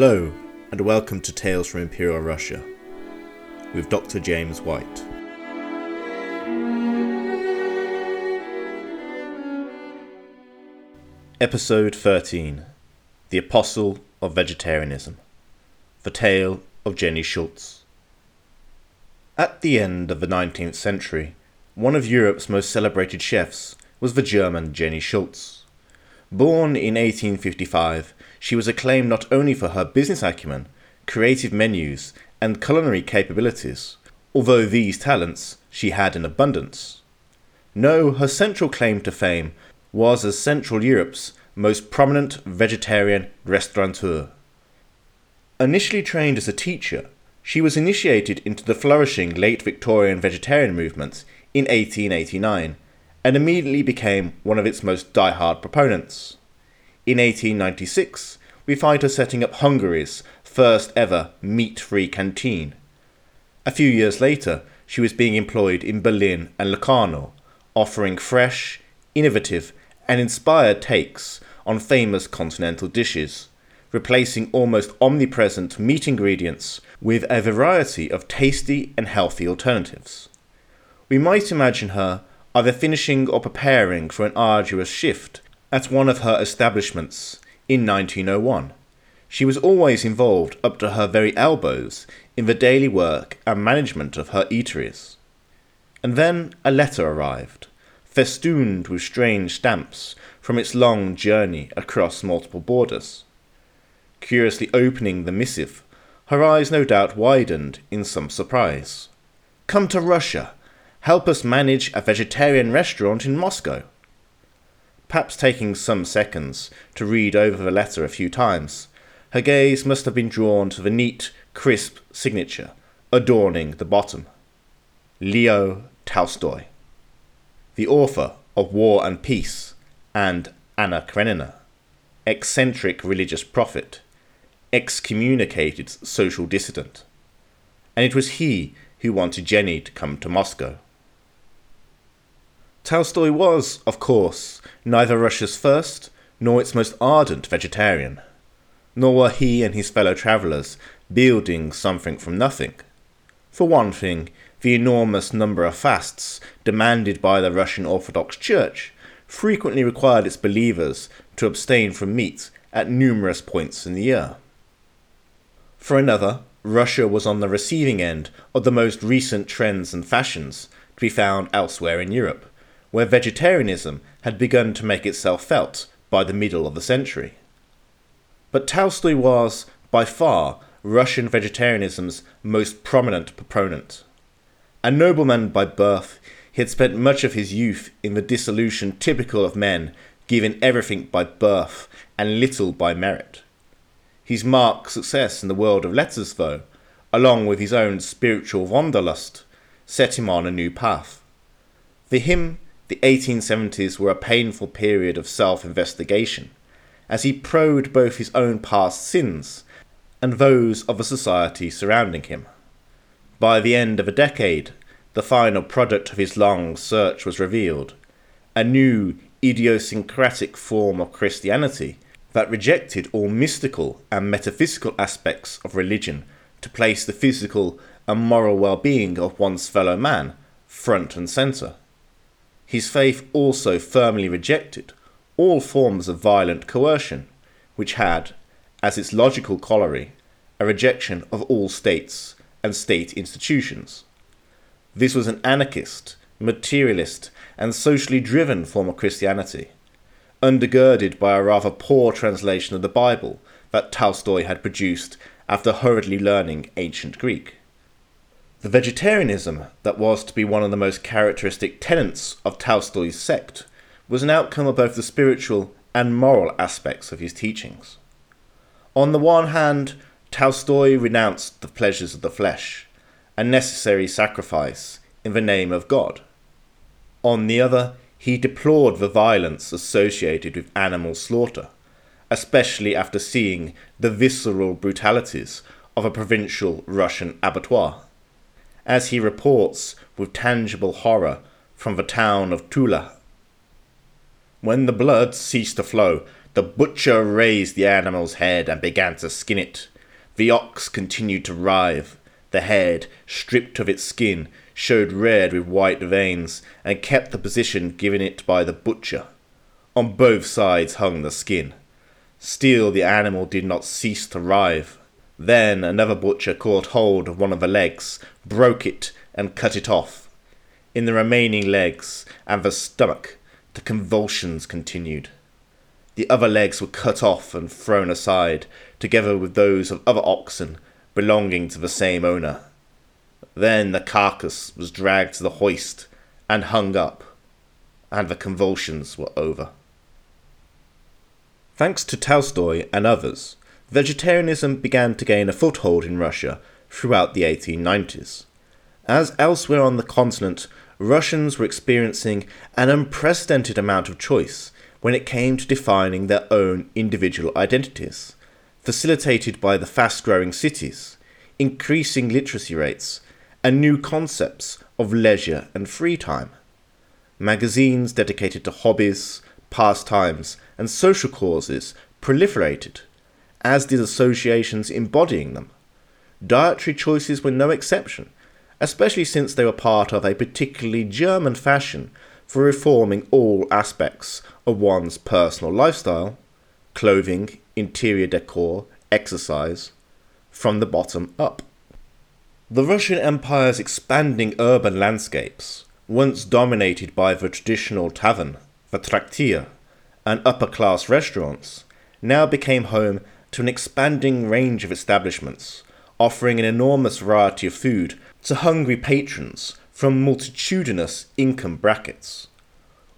Hello, and welcome to Tales from Imperial Russia with Dr. James White. Episode 13 The Apostle of Vegetarianism The Tale of Jenny Schulz. At the end of the 19th century, one of Europe's most celebrated chefs was the German Jenny Schulz. Born in 1855, she was acclaimed not only for her business acumen, creative menus, and culinary capabilities, although these talents she had in abundance. No, her central claim to fame was as Central Europe's most prominent vegetarian restaurateur. Initially trained as a teacher, she was initiated into the flourishing late Victorian vegetarian movement in 1889 and immediately became one of its most die-hard proponents. In 1896, we find her setting up Hungary's first ever meat free canteen. A few years later, she was being employed in Berlin and Locarno, offering fresh, innovative, and inspired takes on famous continental dishes, replacing almost omnipresent meat ingredients with a variety of tasty and healthy alternatives. We might imagine her either finishing or preparing for an arduous shift at one of her establishments in 1901. She was always involved up to her very elbows in the daily work and management of her eateries. And then a letter arrived, festooned with strange stamps from its long journey across multiple borders. Curiously opening the missive, her eyes no doubt widened in some surprise. Come to Russia. Help us manage a vegetarian restaurant in Moscow perhaps taking some seconds to read over the letter a few times. Her gaze must have been drawn to the neat, crisp signature adorning the bottom. Leo Tolstoy, the author of War and Peace and Anna Karenina, eccentric religious prophet, excommunicated social dissident. And it was he who wanted Jenny to come to Moscow. Tolstoy was, of course, neither Russia's first nor its most ardent vegetarian, nor were he and his fellow travellers building something from nothing. For one thing, the enormous number of fasts demanded by the Russian Orthodox Church frequently required its believers to abstain from meat at numerous points in the year. For another, Russia was on the receiving end of the most recent trends and fashions to be found elsewhere in Europe where vegetarianism had begun to make itself felt by the middle of the century. But Tolstoy was, by far, Russian vegetarianism's most prominent proponent. A nobleman by birth, he had spent much of his youth in the dissolution typical of men given everything by birth and little by merit. His marked success in the world of letters, though, along with his own spiritual wanderlust, set him on a new path. For him, the 1870s were a painful period of self investigation, as he probed both his own past sins and those of the society surrounding him. By the end of a decade, the final product of his long search was revealed a new idiosyncratic form of Christianity that rejected all mystical and metaphysical aspects of religion to place the physical and moral well being of one's fellow man front and centre his faith also firmly rejected all forms of violent coercion, which had, as its logical corollary, a rejection of all states and state institutions. This was an anarchist, materialist, and socially driven form of Christianity, undergirded by a rather poor translation of the Bible that Tolstoy had produced after hurriedly learning ancient Greek. The vegetarianism that was to be one of the most characteristic tenets of Tolstoy's sect was an outcome of both the spiritual and moral aspects of his teachings. On the one hand, Tolstoy renounced the pleasures of the flesh, a necessary sacrifice in the name of God. On the other, he deplored the violence associated with animal slaughter, especially after seeing the visceral brutalities of a provincial Russian abattoir as he reports with tangible horror from the town of Tula. When the blood ceased to flow, the butcher raised the animal's head and began to skin it. The ox continued to writhe. The head, stripped of its skin, showed red with white veins and kept the position given it by the butcher. On both sides hung the skin. Still, the animal did not cease to writhe. Then another butcher caught hold of one of the legs, broke it, and cut it off. In the remaining legs and the stomach, the convulsions continued. The other legs were cut off and thrown aside, together with those of other oxen belonging to the same owner. Then the carcass was dragged to the hoist and hung up, and the convulsions were over. Thanks to Tolstoy and others, vegetarianism began to gain a foothold in Russia throughout the 1890s. As elsewhere on the continent, Russians were experiencing an unprecedented amount of choice when it came to defining their own individual identities, facilitated by the fast growing cities, increasing literacy rates, and new concepts of leisure and free time. Magazines dedicated to hobbies, pastimes, and social causes proliferated, as did associations embodying them. Dietary choices were no exception, especially since they were part of a particularly German fashion for reforming all aspects of one's personal lifestyle clothing, interior decor, exercise from the bottom up. The Russian Empire's expanding urban landscapes, once dominated by the traditional tavern, the traktir, and upper class restaurants, now became home to an expanding range of establishments, offering an enormous variety of food to hungry patrons from multitudinous income brackets.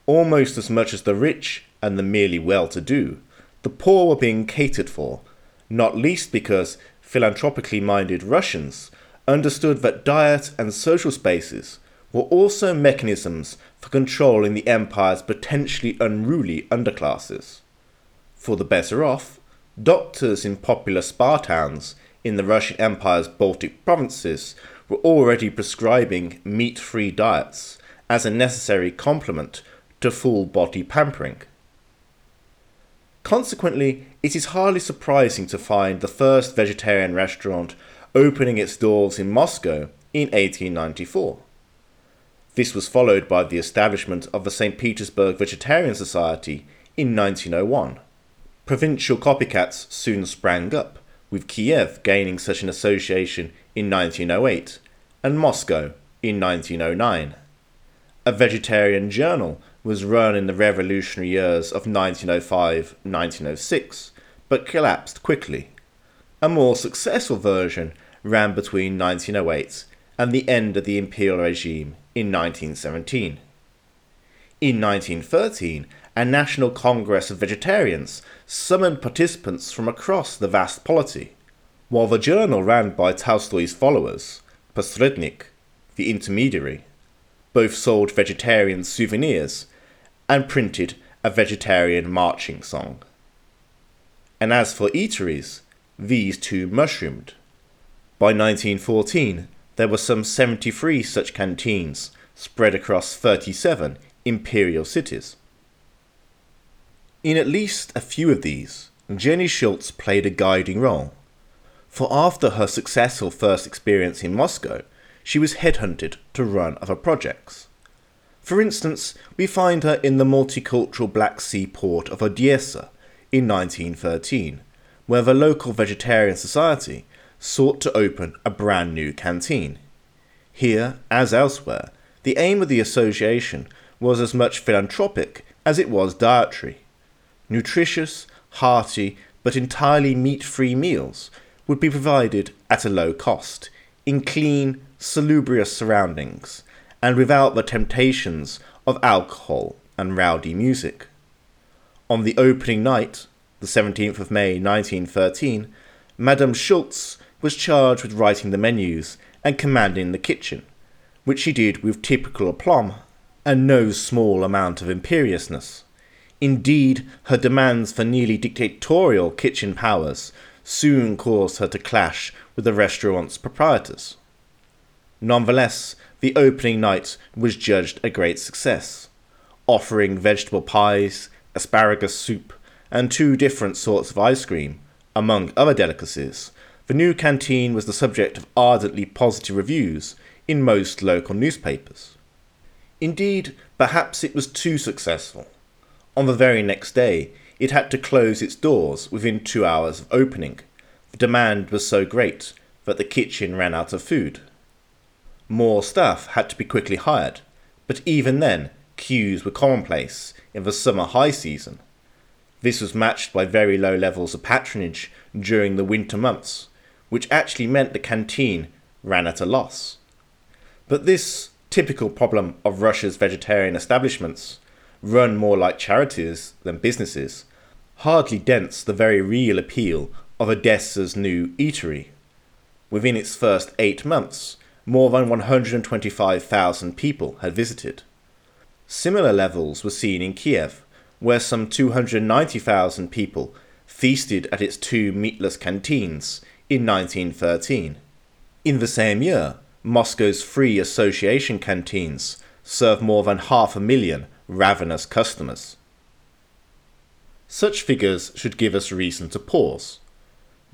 Almost as much as the rich and the merely well to do, the poor were being catered for, not least because philanthropically minded Russians understood that diet and social spaces were also mechanisms for controlling the empire's potentially unruly underclasses. For the better off, doctors in popular spa towns in the Russian Empire's Baltic provinces were already prescribing meat free diets as a necessary complement to full body pampering. Consequently, it is hardly surprising to find the first vegetarian restaurant opening its doors in Moscow in 1894. This was followed by the establishment of the St. Petersburg Vegetarian Society in 1901. Provincial copycats soon sprang up, with Kiev gaining such an association in 1908 and Moscow in 1909. A vegetarian journal was run in the revolutionary years of 1905 1906, but collapsed quickly. A more successful version ran between 1908 and the end of the imperial regime in 1917. In 1913, a National Congress of Vegetarians summoned participants from across the vast polity, while the journal ran by Tolstoy's followers, Posrednik, the intermediary, both sold vegetarian souvenirs and printed a vegetarian marching song. And as for eateries, these too mushroomed. By 1914, there were some 73 such canteens spread across 37 imperial cities. In at least a few of these, Jenny Schulz played a guiding role. For after her successful first experience in Moscow, she was headhunted to run other projects. For instance, we find her in the multicultural Black Sea port of Odessa in 1913, where the local vegetarian society sought to open a brand new canteen. Here, as elsewhere, the aim of the association was as much philanthropic as it was dietary. Nutritious, hearty, but entirely meat free meals would be provided at a low cost, in clean, salubrious surroundings, and without the temptations of alcohol and rowdy music. On the opening night, the 17th of May 1913, Madame Schulz was charged with writing the menus and commanding the kitchen, which she did with typical aplomb and no small amount of imperiousness. Indeed, her demands for nearly dictatorial kitchen powers soon caused her to clash with the restaurant's proprietors. Nonetheless, the opening night was judged a great success, offering vegetable pies, asparagus soup, and two different sorts of ice cream, among other delicacies, the new canteen was the subject of ardently positive reviews in most local newspapers. Indeed, perhaps it was too successful. On the very next day, it had to close its doors within two hours of opening. The demand was so great that the kitchen ran out of food. More staff had to be quickly hired, but even then, queues were commonplace in the summer high season. This was matched by very low levels of patronage during the winter months, which actually meant the canteen ran at a loss. But this typical problem of Russia's vegetarian establishments, run more like charities than businesses, hardly dents the very real appeal of Odessa's new eatery. Within its first eight months, more than 125,000 people had visited. Similar levels were seen in Kiev, where some 290,000 people feasted at its two meatless canteens in 1913. In the same year, Moscow's free association canteens served more than half a million ravenous customers. Such figures should give us reason to pause.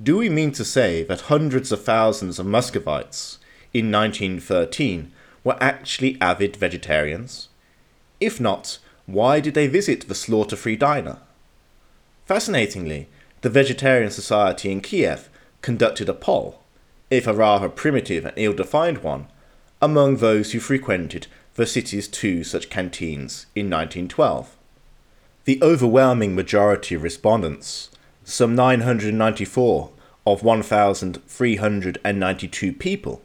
Do we mean to say that hundreds of thousands of Muscovites in 1913 were actually avid vegetarians? If not, why did they visit the slaughter free diner? Fascinatingly, the Vegetarian Society in Kiev conducted a poll, if a rather primitive and ill defined one, among those who frequented the city's two such canteens in 1912. The overwhelming majority of respondents, some 994 of 1,392 people,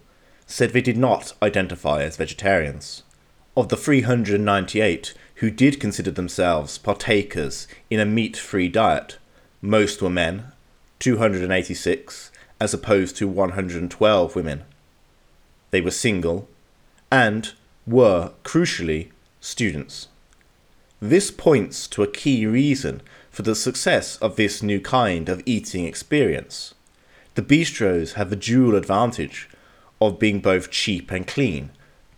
said they did not identify as vegetarians. Of the 398 who did consider themselves partakers in a meat free diet. Most were men, 286, as opposed to 112 women. They were single, and were, crucially, students. This points to a key reason for the success of this new kind of eating experience. The bistros have the dual advantage of being both cheap and clean,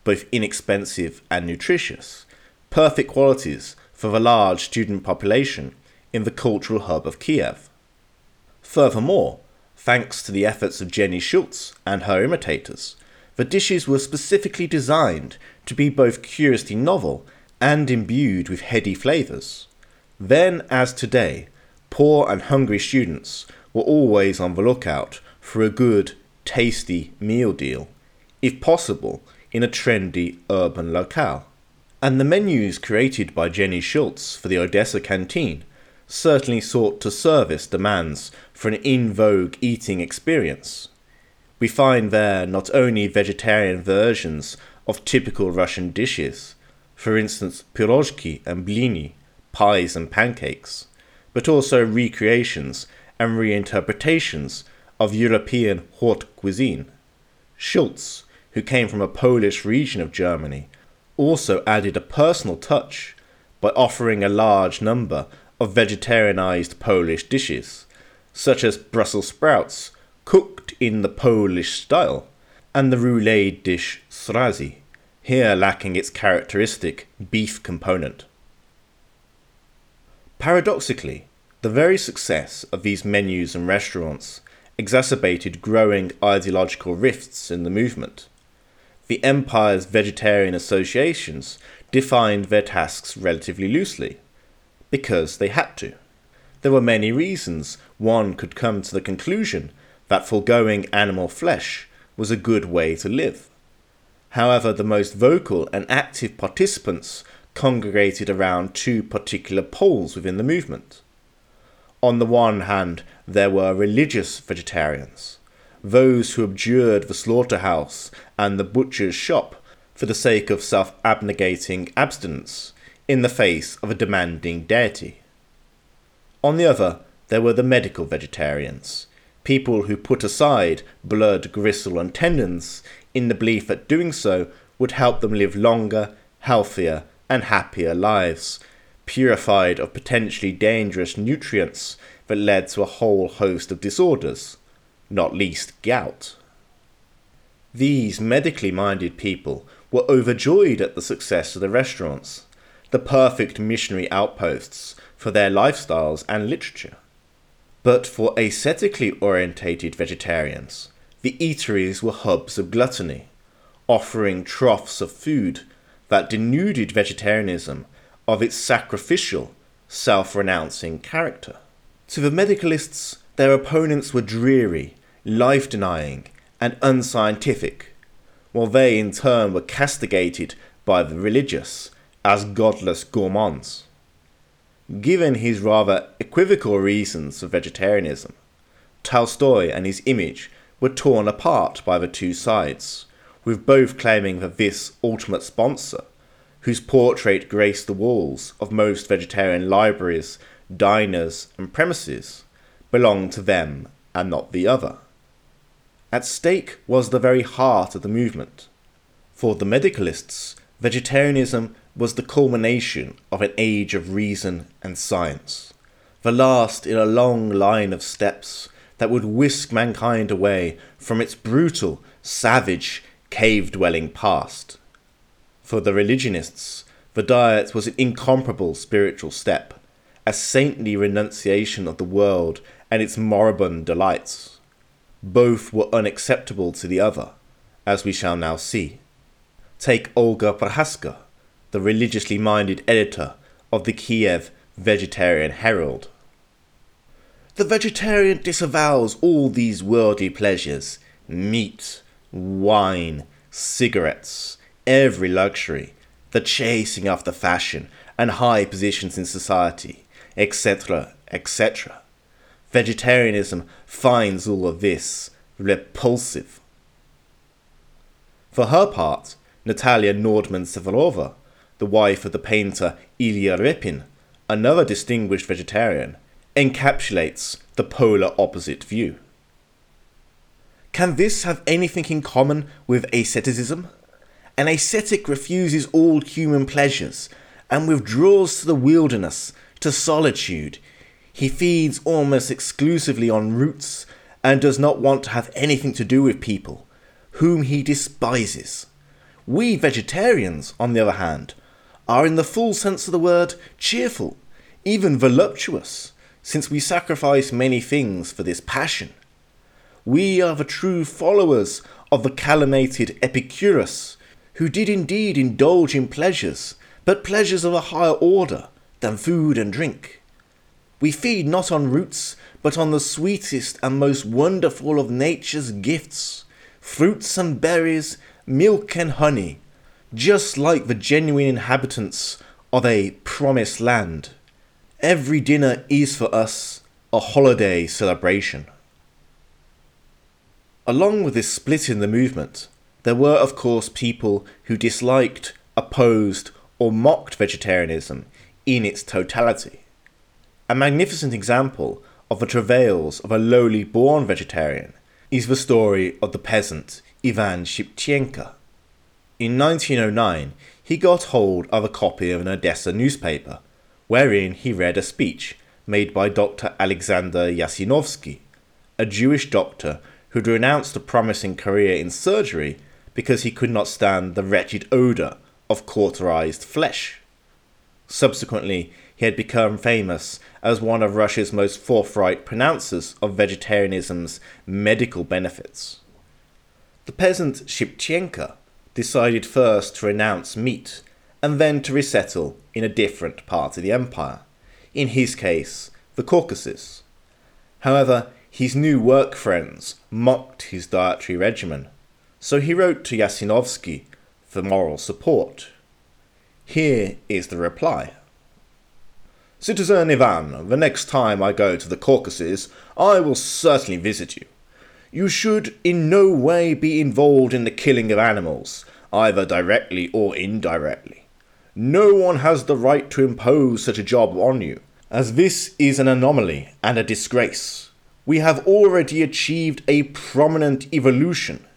both inexpensive and nutritious, perfect qualities for the large student population in the cultural hub of Kiev. Furthermore, thanks to the efforts of Jenny Schulz and her imitators, the dishes were specifically designed to be both curiously novel and imbued with heady flavours. Then, as today, poor and hungry students were always on the lookout for a good, tasty meal deal, if possible, in a trendy urban locale and the menus created by Jenny Schulz for the Odessa canteen certainly sought to service demands for an in vogue eating experience. We find there not only vegetarian versions of typical Russian dishes, for instance, pirozhki and blini, pies and pancakes, but also recreations and reinterpretations of European haute cuisine. Schulz, who came from a Polish region of Germany, also added a personal touch by offering a large number of vegetarianized Polish dishes, such as Brussels sprouts cooked in the Polish style, and the roulade dish zrazy, here lacking its characteristic beef component. Paradoxically, the very success of these menus and restaurants exacerbated growing ideological rifts in the movement the Empire's vegetarian associations defined their tasks relatively loosely, because they had to. There were many reasons one could come to the conclusion that foregoing animal flesh was a good way to live. However, the most vocal and active participants congregated around two particular poles within the movement. On the one hand, there were religious vegetarians, those who abjured the slaughterhouse and the butcher's shop for the sake of self abnegating abstinence in the face of a demanding deity. On the other, there were the medical vegetarians, people who put aside blood, gristle, and tendons in the belief that doing so would help them live longer, healthier, and happier lives, purified of potentially dangerous nutrients that led to a whole host of disorders not least gout. These medically minded people were overjoyed at the success of the restaurants. the perfect missionary outposts for their lifestyles and literature. But for ascetically orientated vegetarians, the eateries were hubs of gluttony, offering troughs of food that denuded vegetarianism of its sacrificial, self renouncing character. To the medicalists, their opponents were dreary, life denying, and unscientific, while they in turn were castigated by the religious as godless gourmands. Given his rather equivocal reasons for vegetarianism, Tolstoy and his image were torn apart by the two sides, with both claiming that this ultimate sponsor, whose portrait graced the walls of most vegetarian libraries, diners, and premises, belonged to them and not the other. At stake was the very heart of the movement. For the medicalists, vegetarianism was the culmination of an age of reason and science, the last in a long line of steps that would whisk mankind away from its brutal, savage, cave dwelling past. For the religionists, the diet was an incomparable spiritual step, a saintly renunciation of the world and its moribund delights. Both were unacceptable to the other, as we shall now see. Take Olga Prohaska, the religiously minded editor of the Kiev Vegetarian Herald. The vegetarian disavows all these worldly pleasures meat, wine, cigarettes, every luxury, the chasing after fashion and high positions in society, etc., etc. Vegetarianism finds all of this repulsive. For her part, Natalia Nordman Severova the wife of the painter Ilya Repin, another distinguished vegetarian, encapsulates the polar opposite view. Can this have anything in common with asceticism? An ascetic refuses all human pleasures and withdraws to the wilderness, to solitude. He feeds almost exclusively on roots and does not want to have anything to do with people, whom he despises. We vegetarians, on the other hand, are in the full sense of the word cheerful, even voluptuous, since we sacrifice many things for this passion. We are the true followers of the calumniated Epicurus, who did indeed indulge in pleasures, but pleasures of a higher order than food and drink. We feed not on roots, but on the sweetest and most wonderful of nature's gifts fruits and berries, milk and honey, just like the genuine inhabitants of a promised land. Every dinner is for us a holiday celebration. Along with this split in the movement, there were, of course, people who disliked, opposed, or mocked vegetarianism in its totality. A magnificent example of the travails of a lowly born vegetarian is the story of the peasant Ivan Shipchenko. In 1909, he got hold of a copy of an Odessa newspaper, wherein he read a speech made by Dr. Alexander Yasinovsky, a Jewish doctor who'd renounced a promising career in surgery because he could not stand the wretched odour of cauterized flesh. Subsequently, he had become famous as one of Russia's most forthright pronouncers of vegetarianism's medical benefits. The peasant Shipchenko decided first to renounce meat and then to resettle in a different part of the empire, in his case, the Caucasus. However, his new work friends mocked his dietary regimen, so he wrote to Yasinovsky for moral support. Here is the reply. Citizen Ivan, the next time I go to the Caucasus, I will certainly visit you. You should in no way be involved in the killing of animals, either directly or indirectly. No one has the right to impose such a job on you, as this is an anomaly and a disgrace. We have already achieved a prominent evolution.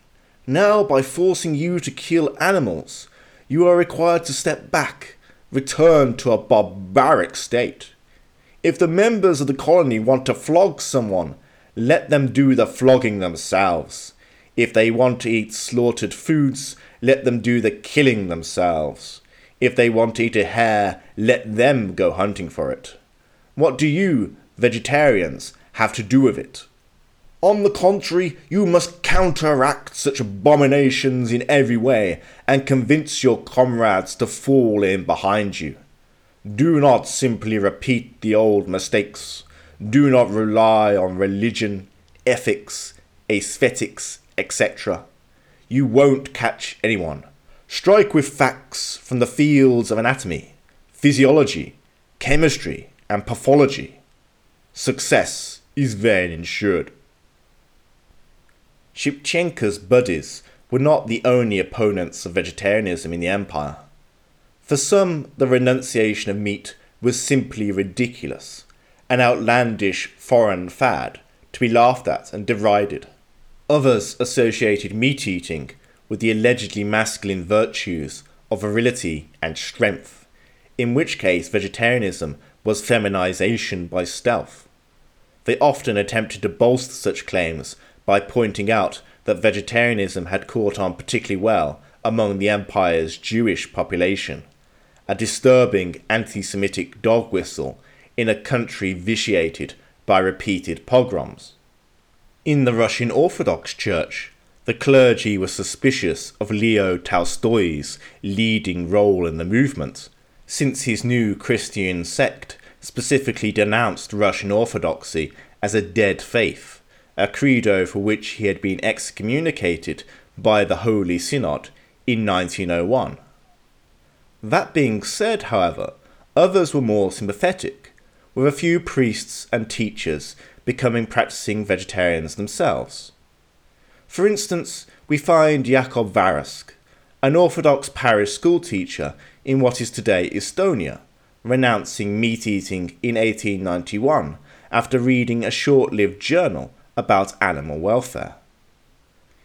Now, by forcing you to kill animals, you are required to step back, return to a barbaric state. If the members of the colony want to flog someone, let them do the flogging themselves. If they want to eat slaughtered foods, let them do the killing themselves. If they want to eat a hare, let them go hunting for it. What do you, vegetarians, have to do with it? On the contrary, you must counteract such abominations in every way and convince your comrades to fall in behind you. Do not simply repeat the old mistakes. Do not rely on religion, ethics, aesthetics, etc. You won't catch anyone. Strike with facts from the fields of anatomy, physiology, chemistry, and pathology. Success is then ensured. Shevchenko's buddies were not the only opponents of vegetarianism in the empire. For some, the renunciation of meat was simply ridiculous, an outlandish foreign fad to be laughed at and derided. Others associated meat eating with the allegedly masculine virtues of virility and strength, in which case vegetarianism was feminization by stealth. They often attempted to bolster such claims by pointing out that vegetarianism had caught on particularly well among the empire's Jewish population, a disturbing anti Semitic dog whistle in a country vitiated by repeated pogroms. In the Russian Orthodox Church, the clergy were suspicious of Leo Tolstoy's leading role in the movement, since his new Christian sect specifically denounced Russian Orthodoxy as a dead faith, a credo for which he had been excommunicated by the Holy Synod in 1901. That being said, however, others were more sympathetic, with a few priests and teachers becoming practicing vegetarians themselves. For instance, we find Jakob Varesk, an Orthodox parish schoolteacher in what is today Estonia, renouncing meat eating in 1891 after reading a short lived journal about animal welfare.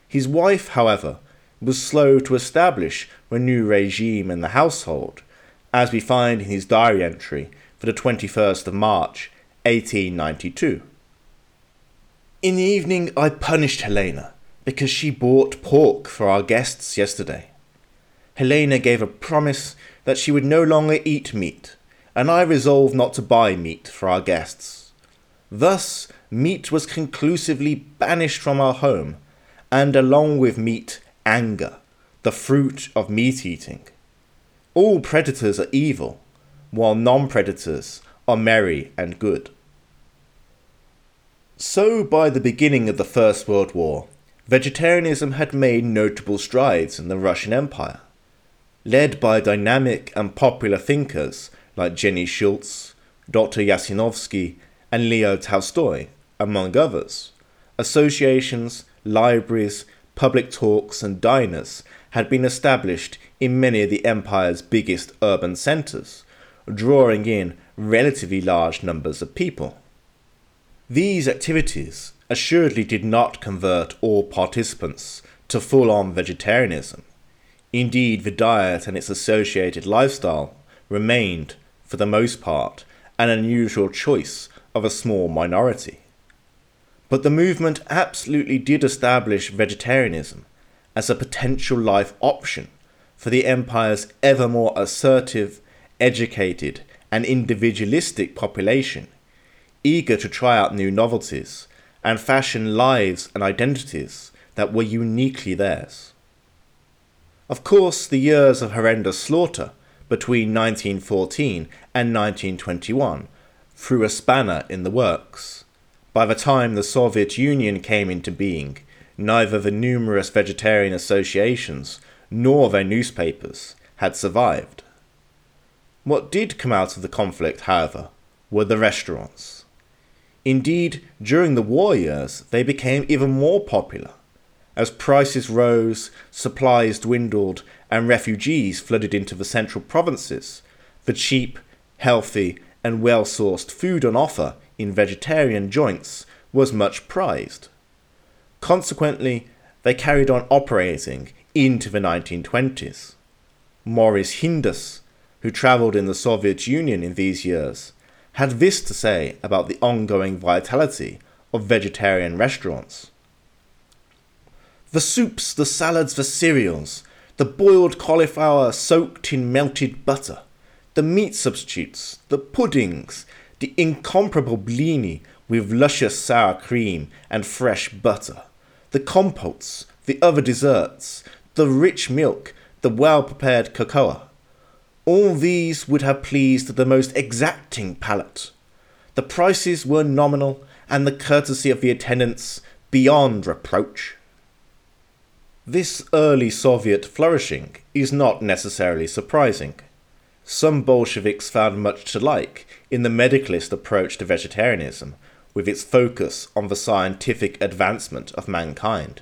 His wife, however, was slow to establish a new regime in the household, as we find in his diary entry for the 21st of March 1892. In the evening, I punished Helena because she bought pork for our guests yesterday. Helena gave a promise that she would no longer eat meat, and I resolved not to buy meat for our guests. Thus, meat was conclusively banished from our home, and along with meat, anger, the fruit of meat eating. All predators are evil, while non predators are merry and good. So, by the beginning of the First World War, vegetarianism had made notable strides in the Russian Empire. Led by dynamic and popular thinkers like Jenny Schulz, Dr. Yasinovsky, and Leo Tolstoy, among others, associations, libraries, public talks, and diners had been established in many of the empire's biggest urban centres, drawing in relatively large numbers of people. These activities assuredly did not convert all participants to full on vegetarianism. Indeed, the diet and its associated lifestyle remained, for the most part, an unusual choice of a small minority. But the movement absolutely did establish vegetarianism as a potential life option for the empire's ever more assertive, educated, and individualistic population eager to try out new novelties and fashion lives and identities that were uniquely theirs. Of course, the years of horrendous slaughter between 1914 and 1921 threw a spanner in the works. By the time the Soviet Union came into being, neither the numerous vegetarian associations nor their newspapers had survived. What did come out of the conflict, however, were the restaurants. Indeed, during the war years, they became even more popular. As prices rose, supplies dwindled, and refugees flooded into the central provinces, the cheap, healthy, and well sourced food on offer in vegetarian joints was much prized. Consequently, they carried on operating into the 1920s. Maurice Hindus, who travelled in the Soviet Union in these years, had this to say about the ongoing vitality of vegetarian restaurants. The soups, the salads, the cereals, the boiled cauliflower soaked in melted butter, the meat substitutes, the puddings, the incomparable blini with luscious sour cream and fresh butter, the compotes, the other desserts, the rich milk, the well prepared cocoa. All these would have pleased the most exacting palate. The prices were nominal, and the courtesy of the attendants beyond reproach. This early Soviet flourishing is not necessarily surprising. Some Bolsheviks found much to like in the medicalist approach to vegetarianism, with its focus on the scientific advancement of mankind.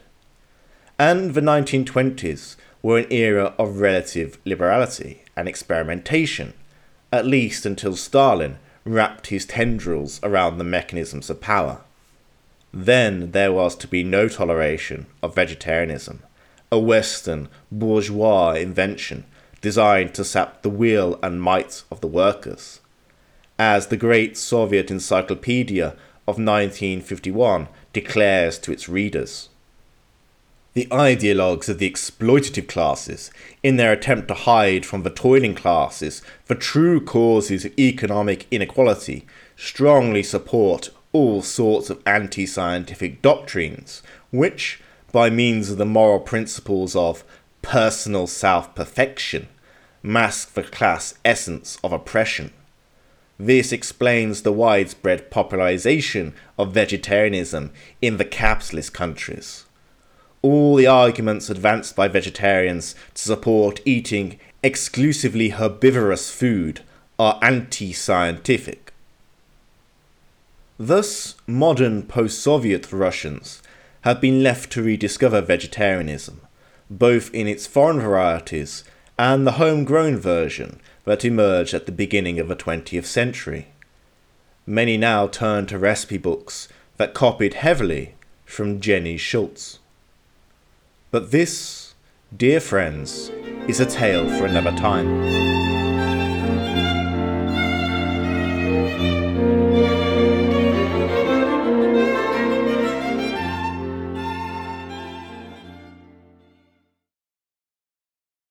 And the 1920s were an era of relative liberality and experimentation, at least until Stalin wrapped his tendrils around the mechanisms of power. Then there was to be no toleration of vegetarianism, a Western bourgeois invention designed to sap the will and might of the workers. As the great Soviet Encyclopedia of 1951 declares to its readers. The ideologues of the exploitative classes, in their attempt to hide from the toiling classes the true causes of economic inequality, strongly support all sorts of anti scientific doctrines, which, by means of the moral principles of personal self perfection, mask the class essence of oppression. This explains the widespread popularization of vegetarianism in the capitalist countries. All the arguments advanced by vegetarians to support eating exclusively herbivorous food are anti scientific. Thus, modern post Soviet Russians have been left to rediscover vegetarianism, both in its foreign varieties and the homegrown version that emerged at the beginning of the 20th century. Many now turn to recipe books that copied heavily from Jenny Schulz. But this, dear friends, is a tale for another time.